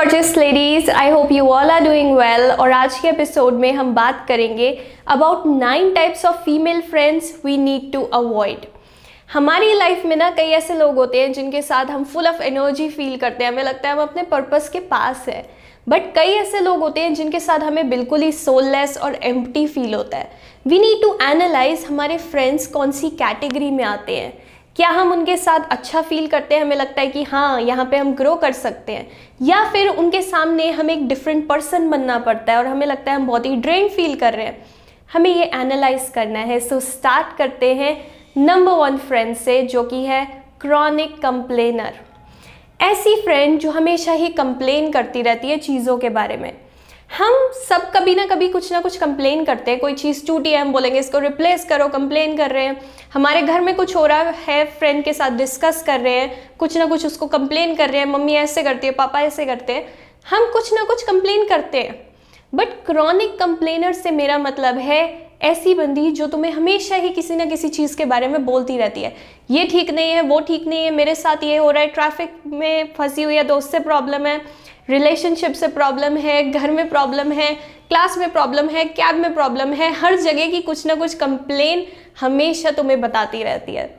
Gorgeous ladies I hope you all are doing well और आज के एपिसोड में हम बात करेंगे about nine types of female friends we need to avoid हमारी लाइफ में ना कई ऐसे लोग होते हैं जिनके साथ हम फुल ऑफ़ एनर्जी फील करते हैं। हमें लगता है हम अपने पर्पस के पास है। बट कई ऐसे लोग होते हैं जिनके साथ हमें बिल्कुल ही सोललेस और एम्प्टी फील होता है। वी नीड टू एनालाइज हमारे फ्रेंड्स कौन सी कैटेगरी में आते हैं। क्या हम उनके साथ अच्छा फील करते हैं? हमें लगता है कि हाँ यहाँ पे हम ग्रो कर सकते हैं। या फिर उनके सामने हमें एक डिफरेंट पर्सन बनना पड़ता है और हमें लगता है हम बहुत ही ड्रेन फील कर रहे हैं। हमें ये एनालाइज करना है। सो so, स्टार्ट करते हैं नंबर वन फ्रेंड से जो कि है क्रॉनिक कंप्लेनर ऐसी फ्रेंड जो हमेशा ही कंप्लेन करती रहती है चीज़ों के बारे में। हम सब कभी ना कभी कुछ ना कुछ कंप्लेन करते हैं। कोई चीज़ टूटी है, हम बोलेंगे, इसको रिप्लेस करो कंप्लेन कर रहे हैं। हमारे घर में कुछ हो रहा है फ्रेंड के साथ डिस्कस कर रहे हैं, कुछ ना कुछ उसको कंप्लेन कर रहे हैं, मम्मी ऐसे करती है, पापा ऐसे करते हैं। हम कुछ ना कुछ कंप्लेन करते हैं। बट क्रॉनिक कंप्लेनर से मेरा मतलब है, ऐसी बंदी जो तुम्हें हमेशा ही किसी ना किसी चीज़ के बारे में बोलती रहती है। ये ठीक नहीं है, वो ठीक नहीं है, मेरे साथ ये हो रहा है ट्रैफ़िक में फंसी हुई है, दोस्त से प्रॉब्लम है। रिलेशनशिप से प्रॉब्लम है, घर में प्रॉब्लम है क्लास में प्रॉब्लम है कैब में प्रॉब्लम है, हर जगह की कुछ ना कुछ कंप्लेन हमेशा तुम्हें बताती रहती है।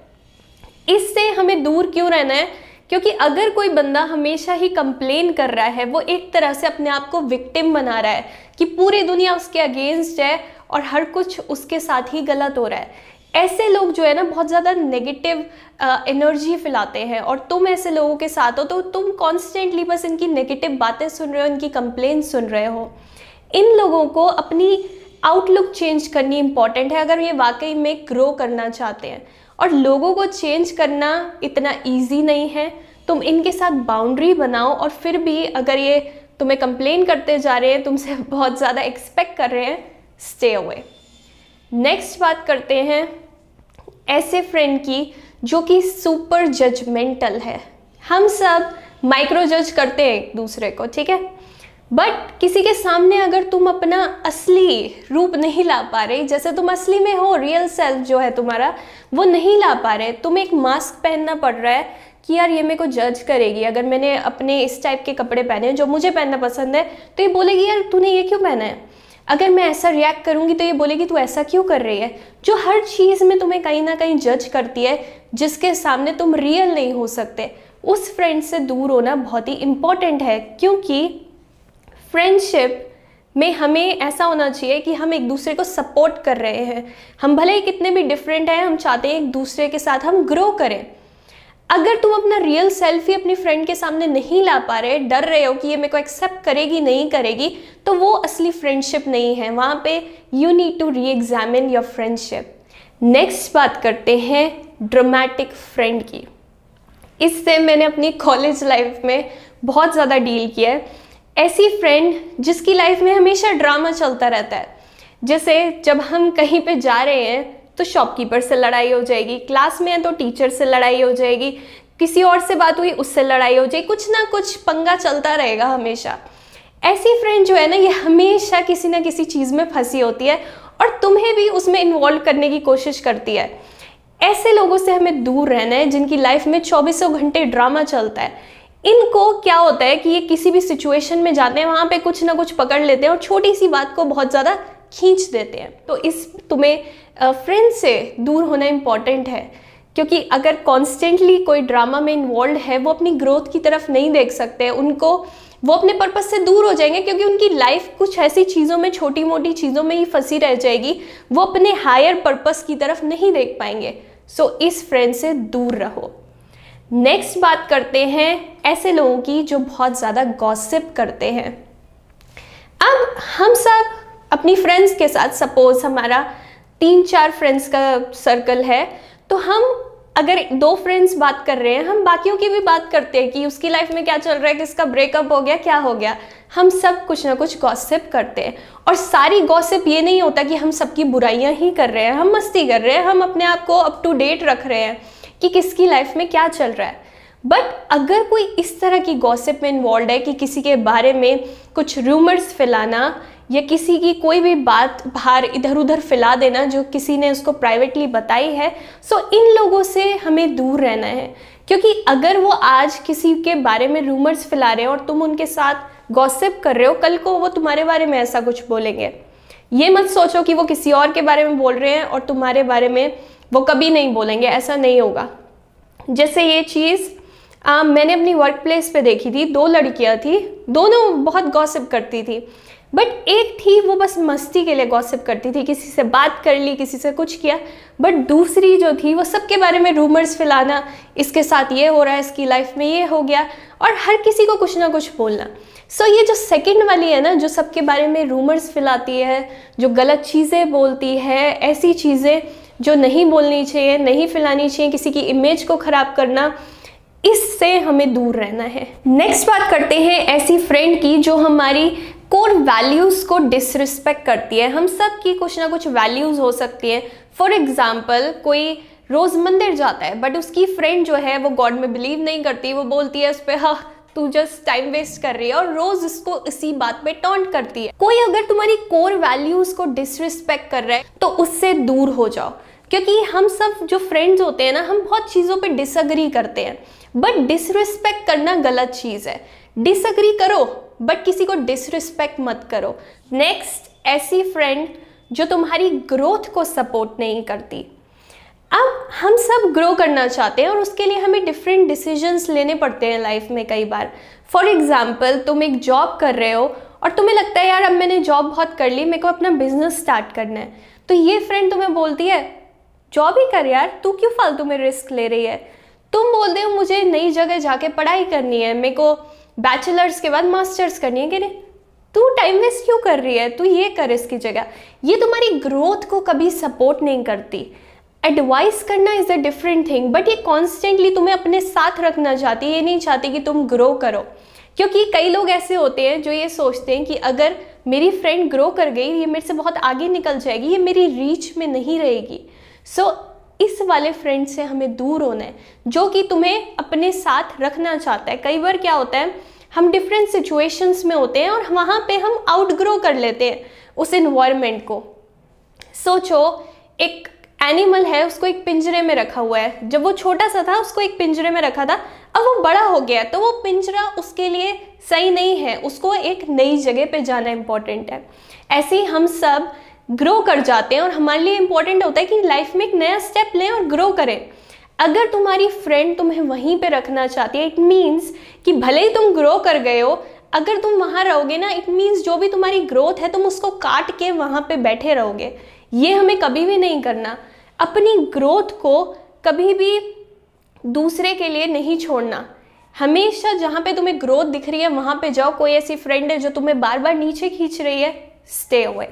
इससे हमें दूर क्यों रहना है? क्योंकि अगर कोई बंदा हमेशा ही कंप्लेन कर रहा है, वो एक तरह से अपने आप को विक्टिम बना रहा है कि पूरी दुनिया उसके अगेंस्ट है और हर कुछ उसके साथ ही गलत हो रहा है। ऐसे लोग जो है ना, बहुत ज़्यादा नेगेटिव एनर्जी फैलाते हैं और तुम ऐसे लोगों के साथ हो तो तुम कॉन्स्टेंटली बस इनकी नेगेटिव बातें सुन रहे हो, इनकी कंप्लेन सुन रहे हो। इन लोगों को अपनी आउटलुक चेंज करनी इंपॉर्टेंट है, अगर ये वाकई में ग्रो करना चाहते हैं। और लोगों को चेंज करना इतना ईजी नहीं है। तुम इनके साथ बाउंड्री बनाओ और फिर भी अगर ये तुम्हें कंप्लेन करते जा रहे हैं, तुमसे बहुत ज़्यादा एक्सपेक्ट कर रहे हैं स्टे अवे नेक्स्ट बात करते हैं ऐसे फ्रेंड की जो कि सुपर जजमेंटल है। हम सब माइक्रो जज करते हैं एक दूसरे को, ठीक है? बट किसी के सामने अगर तुम अपना असली रूप नहीं ला पा रहे, जैसे तुम असली में हो रियल सेल्फ जो है तुम्हारा, वो नहीं ला पा रहे, तुम्हें एक मास्क पहनना पड़ रहा है कि यार ये मेरे को जज करेगी। अगर मैंने अपने इस टाइप के कपड़े पहने जो मुझे पहनना पसंद है तो ये बोलेगी, यार तूने ये क्यों पहना है? अगर मैं ऐसा रिएक्ट करूँगी तो ये बोलेगी, तू ऐसा क्यों कर रही है? जो हर चीज़ में तुम्हें कहीं ना कहीं जज करती है, जिसके सामने तुम रियल नहीं हो सकते, उस फ्रेंड से दूर होना बहुत ही इंपॉर्टेंट है, क्योंकि फ्रेंडशिप में हमें ऐसा होना चाहिए कि हम एक दूसरे को सपोर्ट कर रहे हैं। हम भले ही कितने भी डिफरेंट हैं, हम चाहते हैं एक दूसरे के साथ हम ग्रो करें अगर तुम अपना रियल सेल्फ ही अपनी फ्रेंड के सामने नहीं ला पा रहे, डर रहे हो कि ये मेरे को एक्सेप्ट करेगी, नहीं करेगी तो वो असली फ्रेंडशिप नहीं है। वहाँ पे you need to reexamine your friendship next बात करते हैं ड्रामेटिक फ्रेंड की। इससे मैंने अपनी कॉलेज लाइफ में बहुत ज़्यादा डील किया है। ऐसी फ्रेंड जिसकी लाइफ में हमेशा ड्रामा चलता रहता है। जैसे जब हम कहीं पे जा रहे हैं तो शॉपकीपर से लड़ाई हो जाएगी क्लास में है तो टीचर से लड़ाई हो जाएगी, किसी और से बात हुई उससे लड़ाई हो जाएगी, कुछ ना कुछ पंगा चलता रहेगा हमेशा। ऐसी फ्रेंड जो है ना, ये हमेशा किसी ना किसी चीज़ में फंसी होती है और तुम्हें भी उसमें इन्वॉल्व करने की कोशिश करती है। ऐसे लोगों से हमें दूर रहना है, जिनकी लाइफ में चौबीसों घंटे ड्रामा चलता है। इनको क्या होता है कि ये किसी भी सिचुएशन में जाते हैं, वहाँ पे कुछ ना कुछ पकड़ लेते हैं और छोटी सी बात को बहुत ज़्यादा खींच देते हैं। तो इस, तुम्हें फ्रेंड से दूर होना इंपॉर्टेंट है क्योंकि अगर कॉन्स्टेंटली कोई ड्रामा में इन्वॉल्व है वो अपनी ग्रोथ की तरफ़ नहीं देख सकते उनको वो अपने पर्पज से दूर हो जाएँगे क्योंकि उनकी लाइफ कुछ ऐसी चीज़ों में छोटी मोटी चीज़ों में ही फंसी रह जाएगी वो अपने हायर पर्पस की तरफ़ नहीं देख पाएँगे। सो so, इस फ्रेंड से दूर रहो। नेक्स्ट बात करते हैं ऐसे लोगों की जो बहुत ज़्यादा गॉसिप करते हैं। अब हम सब अपनी फ्रेंड्स के साथ सपोज़ हमारा तीन चार फ्रेंड्स का सर्कल है तो हम अगर दो फ्रेंड्स बात कर रहे हैं, हम बाकियों की भी बात करते हैं कि उसकी लाइफ में क्या चल रहा है, किसका ब्रेकअप हो गया, क्या हो गया, हम सब कुछ ना कुछ गॉसिप करते हैं। और सारी गॉसिप ये नहीं होता कि हम सबकी बुराइयाँ ही कर रहे हैं, हम मस्ती कर रहे हैं, हम अपने आप को अप टू डेट रख रहे हैं कि किसकी लाइफ में क्या चल रहा है। बट अगर कोई इस तरह की गॉसिप में इन्वॉल्व है कि किसी के बारे में कुछ रूमर्स फैलाना या किसी की कोई भी बात बाहर इधर उधर फैला देना जो किसी ने उसको प्राइवेटली बताई है सो इन लोगों से हमें दूर रहना है। क्योंकि अगर वो आज किसी के बारे में रूमर्स फैला रहे हैं और तुम उनके साथ गॉसिप कर रहे हो, कल को वो तुम्हारे बारे में ऐसा कुछ बोलेंगे। ये मत सोचो कि वो किसी और के बारे में बोल रहे हैं और तुम्हारे बारे में वो कभी नहीं बोलेंगे, ऐसा नहीं होगा। जैसे ये चीज़ मैंने अपनी वर्क प्लेस पे देखी थी, दो लड़कियाँ थी, दोनों बहुत गॉसिप करती थी। बट एक थी वो बस मस्ती के लिए गॉसिप करती थी किसी से बात कर ली किसी से कुछ किया। बट दूसरी जो थी वो सबके बारे में रूमर्स फैलाना इसके साथ ये हो रहा है इसकी लाइफ में ये हो गया और हर किसी को कुछ ना कुछ बोलना। सो so, ये जो सेकंड वाली है ना जो सबके बारे में रूमर्स फैलाती है जो गलत चीज़ें बोलती है ऐसी चीज़ें जो नहीं बोलनी चाहिए नहीं फैलानी चाहिए किसी की इमेज को ख़राब करना इससे हमें दूर रहना है। नेक्स्ट बात करते हैं ऐसी फ्रेंड की जो हमारी कोर वैल्यूज़ को डिसरिस्पेक्ट करती है? हम सब की कुछ ना कुछ वैल्यूज़ हो सकती है। फॉर एग्ज़ाम्पल कोई रोज़ मंदिर जाता है बट उसकी फ्रेंड जो है, वो गॉड में बिलीव नहीं करती, वो बोलती है उस पर हाँ तू जस्ट टाइम वेस्ट कर रही है। और रोज इसको इसी बात पे टॉन्ट करती है। कोई अगर तुम्हारी कोर वैल्यूज़ को डिसरिस्पेक्ट कर रहा है तो उससे दूर हो जाओ। क्योंकि हम सब जो फ्रेंड्स होते हैं ना, हम बहुत चीज़ों पे डिसअग्री करते हैं। बट डिसरिस्पेक्ट करना गलत चीज़ है। डिसअग्री करो। बट किसी को डिसरिस्पेक्ट मत करो। नेक्स्ट ऐसी फ्रेंड जो तुम्हारी ग्रोथ को सपोर्ट नहीं करती। अब हम सब ग्रो करना चाहते हैं और उसके लिए हमें डिफरेंट डिसीजंस लेने पड़ते हैं लाइफ में कई बार। फॉर एग्ज़ाम्पल तुम एक जॉब कर रहे हो और तुम्हें लगता है, यार, अब मैंने जॉब बहुत कर ली, मेरे को अपना बिज़नेस स्टार्ट करना है। तो ये फ्रेंड तुम्हें बोलती है जॉब ही कर यार, तू क्यों फालतू में रिस्क ले रही है? तुम बोलते हो, मुझे नई जगह जाके पढ़ाई करनी है, मेरे को बैचलर्स के बाद मास्टर्स करनी है कि नहीं? तू टाइम वेस्ट क्यों कर रही है? तू ये कर इसकी जगह। ये तुम्हारी ग्रोथ को कभी सपोर्ट नहीं करती। एडवाइस करना is a different thing but ये कॉन्स्टेंटली तुम्हें अपने साथ रखना चाहती है। ये नहीं चाहती कि तुम ग्रो करो। क्योंकि कई लोग ऐसे होते हैं जो ये सोचते हैं कि अगर मेरी फ्रेंड ग्रो कर गई ये मेरे से बहुत आगे निकल जाएगी ये मेरी रीच में नहीं रहेगी। सो so, इस वाले फ्रेंड से हमें दूर होना है, जो कि तुम्हें अपने साथ रखना चाहता है। कई बार क्या होता है, हम डिफरेंट सिचुएशंस में होते हैं और वहाँ पे हम आउट ग्रो कर लेते हैं उस इन्वायरमेंट को। सोचो, एक एनिमल है, उसको एक पिंजरे में रखा हुआ है। जब वो छोटा सा था, उसको एक पिंजरे में रखा था, अब वो बड़ा हो गया तो वो पिंजरा उसके लिए सही नहीं है, उसको एक नई जगह पे जाना इंपॉर्टेंट है। ऐसे ही हम सब ग्रो कर जाते हैं और हमारे लिए इंपॉर्टेंट होता है कि लाइफ में एक नया स्टेप लें और ग्रो करें। अगर तुम्हारी फ्रेंड तुम्हें वहीं पे रखना चाहती है इट मीन्स कि भले ही तुम ग्रो कर गए हो, अगर तुम वहाँ रहोगे ना इट मीन्स जो भी तुम्हारी ग्रोथ है, तुम उसको काट के वहाँ पे बैठे रहोगे। ये हमें कभी भी नहीं करना। अपनी ग्रोथ को कभी भी दूसरे के लिए नहीं छोड़ना। हमेशा जहाँ पे तुम्हें ग्रोथ दिख रही है, वहाँ पे जाओ। कोई ऐसी फ्रेंड है जो तुम्हें बार बार नीचे खींच रही है स्टे अवे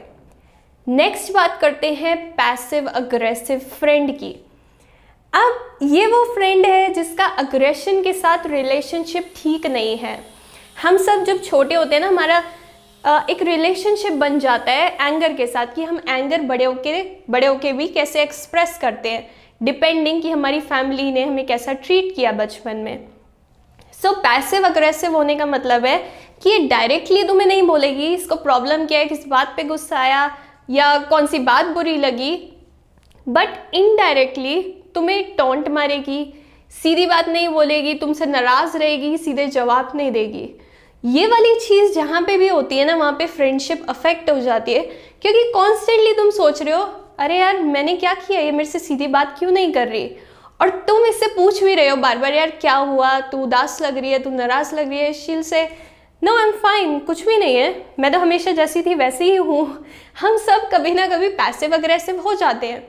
नेक्स्ट बात करते हैं पैसिव अग्रेसिव फ्रेंड की। अब ये वो फ्रेंड है जिसका अग्रेशन के साथ रिलेशनशिप ठीक नहीं है। हम सब जब छोटे होते हैं ना, हमारा एक रिलेशनशिप बन जाता है एंगर के साथ कि हम एंगर बड़े होके बड़े होके भी कैसे एक्सप्रेस करते हैं। डिपेंडिंग कि हमारी फैमिली ने हमें कैसा ट्रीट किया बचपन में। सो पैसिव अग्रेसिव होने का मतलब है कि ये डायरेक्टली तुम्हें नहीं बोलेगी, इसको प्रॉब्लम क्या है, किस बात पे गुस्सा आया या कौन सी बात बुरी लगी बट इनडायरेक्टली तुम्हें टोंट मारेगी, सीधी बात नहीं बोलेगी, तुमसे नाराज़ रहेगी, सीधे जवाब नहीं देगी। ये वाली चीज़ जहाँ पे भी होती है ना, वहाँ पे फ्रेंडशिप अफेक्ट हो जाती है, क्योंकि कॉन्स्टेंटली तुम सोच रहे हो, अरे यार, मैंने क्या किया? ये मेरे से सीधी बात क्यों नहीं कर रही? और तुम इससे पूछ भी रहे हो बार बार, यार, क्या हुआ? तू उदास लग रही है, तू नाराज़ लग रही है। शील से नो आई एम फाइन कुछ भी नहीं है। मैं तो हमेशा जैसी थी, वैसी ही हूँ। हम सब कभी ना कभी पैसिव अग्रेसिव हो जाते हैं।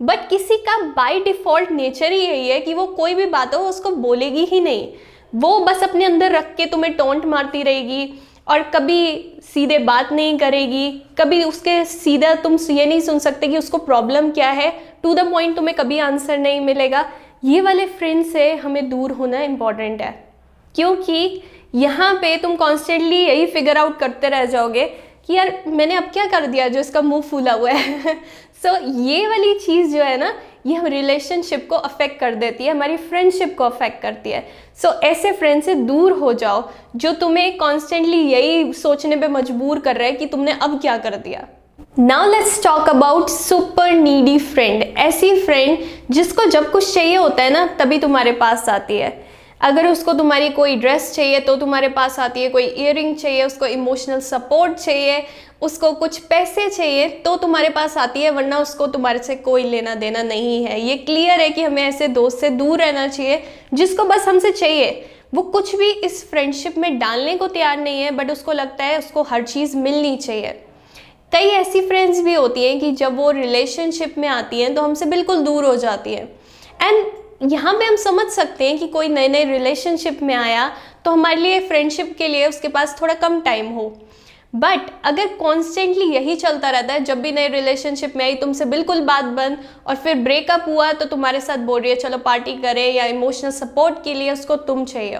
बट किसी का बाय डिफ़ॉल्ट नेचर ही यही है कि वो कोई भी बात हो, उसको बोलेगी ही नहीं। वो बस अपने अंदर रख के तुम्हें टोंट मारती रहेगी और कभी सीधे बात नहीं करेगी। कभी उसके सीधा तुम ये नहीं सुन सकते कि उसको प्रॉब्लम क्या है। टू द पॉइंट तुम्हें कभी आंसर नहीं मिलेगा। ये वाले फ्रेंड से हमें दूर होना इंपॉर्टेंट है। क्योंकि यहाँ पे तुम कॉन्स्टेंटली यही फिगर आउट करते रह जाओगे कि यार मैंने अब क्या कर दिया जो इसका मुँह फूला हुआ है? सो so, ये वाली चीज़ जो है ना ये हम रिलेशनशिप को अफेक्ट कर देती है हमारी फ्रेंडशिप को अफेक्ट करती है। सो so, ऐसे फ्रेंड से दूर हो जाओ जो तुम्हें कॉन्स्टेंटली यही सोचने पे मजबूर कर रहा है कि तुमने अब क्या कर दिया। Now let's talk about super needy friend ऐसी फ्रेंड जिसको जब कुछ चाहिए होता है ना तभी तुम्हारे पास आती है। अगर उसको तुम्हारी कोई ड्रेस चाहिए तो तुम्हारे पास आती है, कोई इयर चाहिए, उसको इमोशनल सपोर्ट चाहिए, उसको कुछ पैसे चाहिए तो तुम्हारे पास आती है, वरना उसको तुम्हारे से कोई लेना देना नहीं है। ये क्लियर है कि हमें ऐसे दोस्त से दूर रहना चाहिए, जिसको बस हमसे चाहिए। वो कुछ भी इस फ्रेंडशिप में डालने को तैयार नहीं है बट उसको लगता है उसको हर चीज़ मिलनी चाहिए। कई ऐसी फ्रेंड्स भी होती हैं कि जब वो रिलेशनशिप में आती हैं तो हमसे बिल्कुल दूर हो जाती हैं। एंड यहाँ पे हम समझ सकते हैं कि कोई नए नए रिलेशनशिप में आया तो हमारे लिए फ्रेंडशिप के लिए उसके पास थोड़ा कम टाइम हो। बट अगर कॉन्स्टेंटली यही चलता रहता है, जब भी नए रिलेशनशिप में आई, तुमसे बिल्कुल बात बंद और फिर ब्रेकअप हुआ तो तुम्हारे साथ बोल रही है, चलो पार्टी करें या इमोशनल सपोर्ट के लिए उसको तुम चाहिए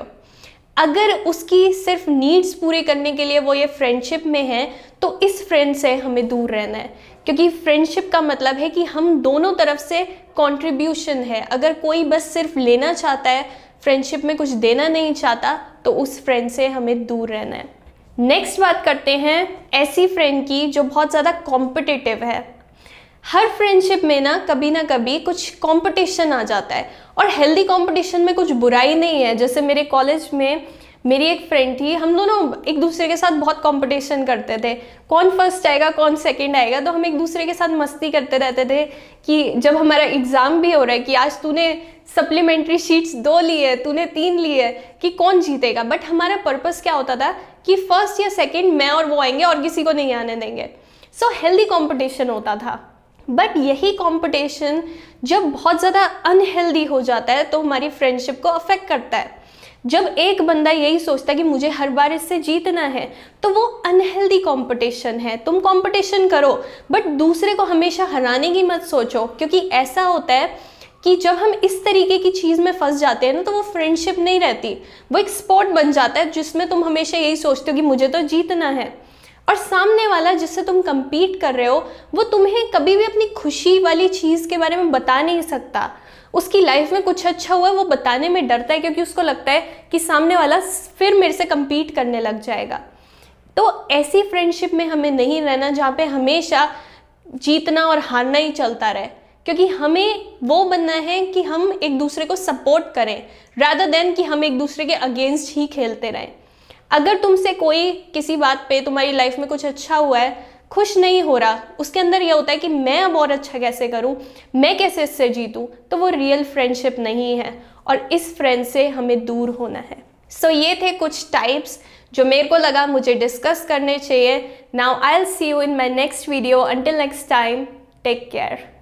अगर उसकी सिर्फ़ नीड्स पूरी करने के लिए वो ये फ्रेंडशिप में है तो इस फ्रेंड से हमें दूर रहना है। क्योंकि फ्रेंडशिप का मतलब है कि हम दोनों तरफ़ से कंट्रीब्यूशन है। अगर कोई बस सिर्फ़ लेना चाहता है फ्रेंडशिप में कुछ देना नहीं चाहता तो उस फ्रेंड से हमें दूर रहना है। नेक्स्ट बात करते हैं ऐसी फ्रेंड की जो बहुत ज़्यादा कॉम्पिटिटिव है। हर फ्रेंडशिप में ना कभी ना कभी कुछ कंपटीशन आ जाता है। और हेल्दी कंपटीशन में कुछ बुराई नहीं है। जैसे मेरे कॉलेज में मेरी एक फ्रेंड थी, हम दोनों एक दूसरे के साथ बहुत कंपटीशन करते थे। कौन फ़र्स्ट आएगा, कौन सेकंड आएगा तो हम एक दूसरे के साथ मस्ती करते रहते थे कि जब हमारा एग्ज़ाम भी हो रहा है कि आज तूने सप्लीमेंट्री शीट्स दो लिए, तूने तीन लिए, कि कौन जीतेगा? बट हमारा पर्पज़ क्या होता था कि फ़र्स्ट या सेकेंड मैं और वो आएँगे और किसी को नहीं आने देंगे। सो हेल्दी कॉम्पिटिशन होता था। बट यही कंपटीशन जब बहुत ज़्यादा अनहेल्दी हो जाता है तो हमारी फ्रेंडशिप को अफेक्ट करता है। जब एक बंदा यही सोचता है कि मुझे हर बार इससे जीतना है तो वो अनहेल्दी कंपटीशन है। तुम कंपटीशन करो बट दूसरे को हमेशा हराने की मत सोचो, क्योंकि ऐसा होता है कि जब हम इस तरीके की चीज़ में फंस जाते हैं ना तो वो फ्रेंडशिप नहीं रहती। वो एक स्पॉट बन जाता है जिसमें तुम हमेशा यही सोचते हो कि मुझे तो जीतना है। और सामने वाला जिससे तुम compete कर रहे हो, वो तुम्हें कभी भी अपनी खुशी वाली चीज़ के बारे में बता नहीं सकता। उसकी लाइफ में कुछ अच्छा हुआ है, वो बताने में डरता है क्योंकि उसको लगता है कि सामने वाला फिर मेरे से कम्पीट करने लग जाएगा। तो ऐसी फ्रेंडशिप में हमें नहीं रहना जहाँ पे हमेशा जीतना और हारना ही चलता रहे, क्योंकि हमें वो बनना है कि हम एक दूसरे को सपोर्ट करें रादर देन कि हम एक दूसरे के अगेंस्ट ही खेलते रहें। अगर तुमसे कोई किसी बात पे, तुम्हारी लाइफ में कुछ अच्छा हुआ है खुश नहीं हो रहा। उसके अंदर यह होता है कि मैं अब और अच्छा कैसे करूँ? मैं कैसे इससे जीतूं? तो वो रियल फ्रेंडशिप नहीं है और इस फ्रेंड से हमें दूर होना है। सो so, ये थे कुछ टाइप्स जो मेरे को लगा मुझे डिस्कस करने चाहिए। Now I'll see you in my next video until next time take care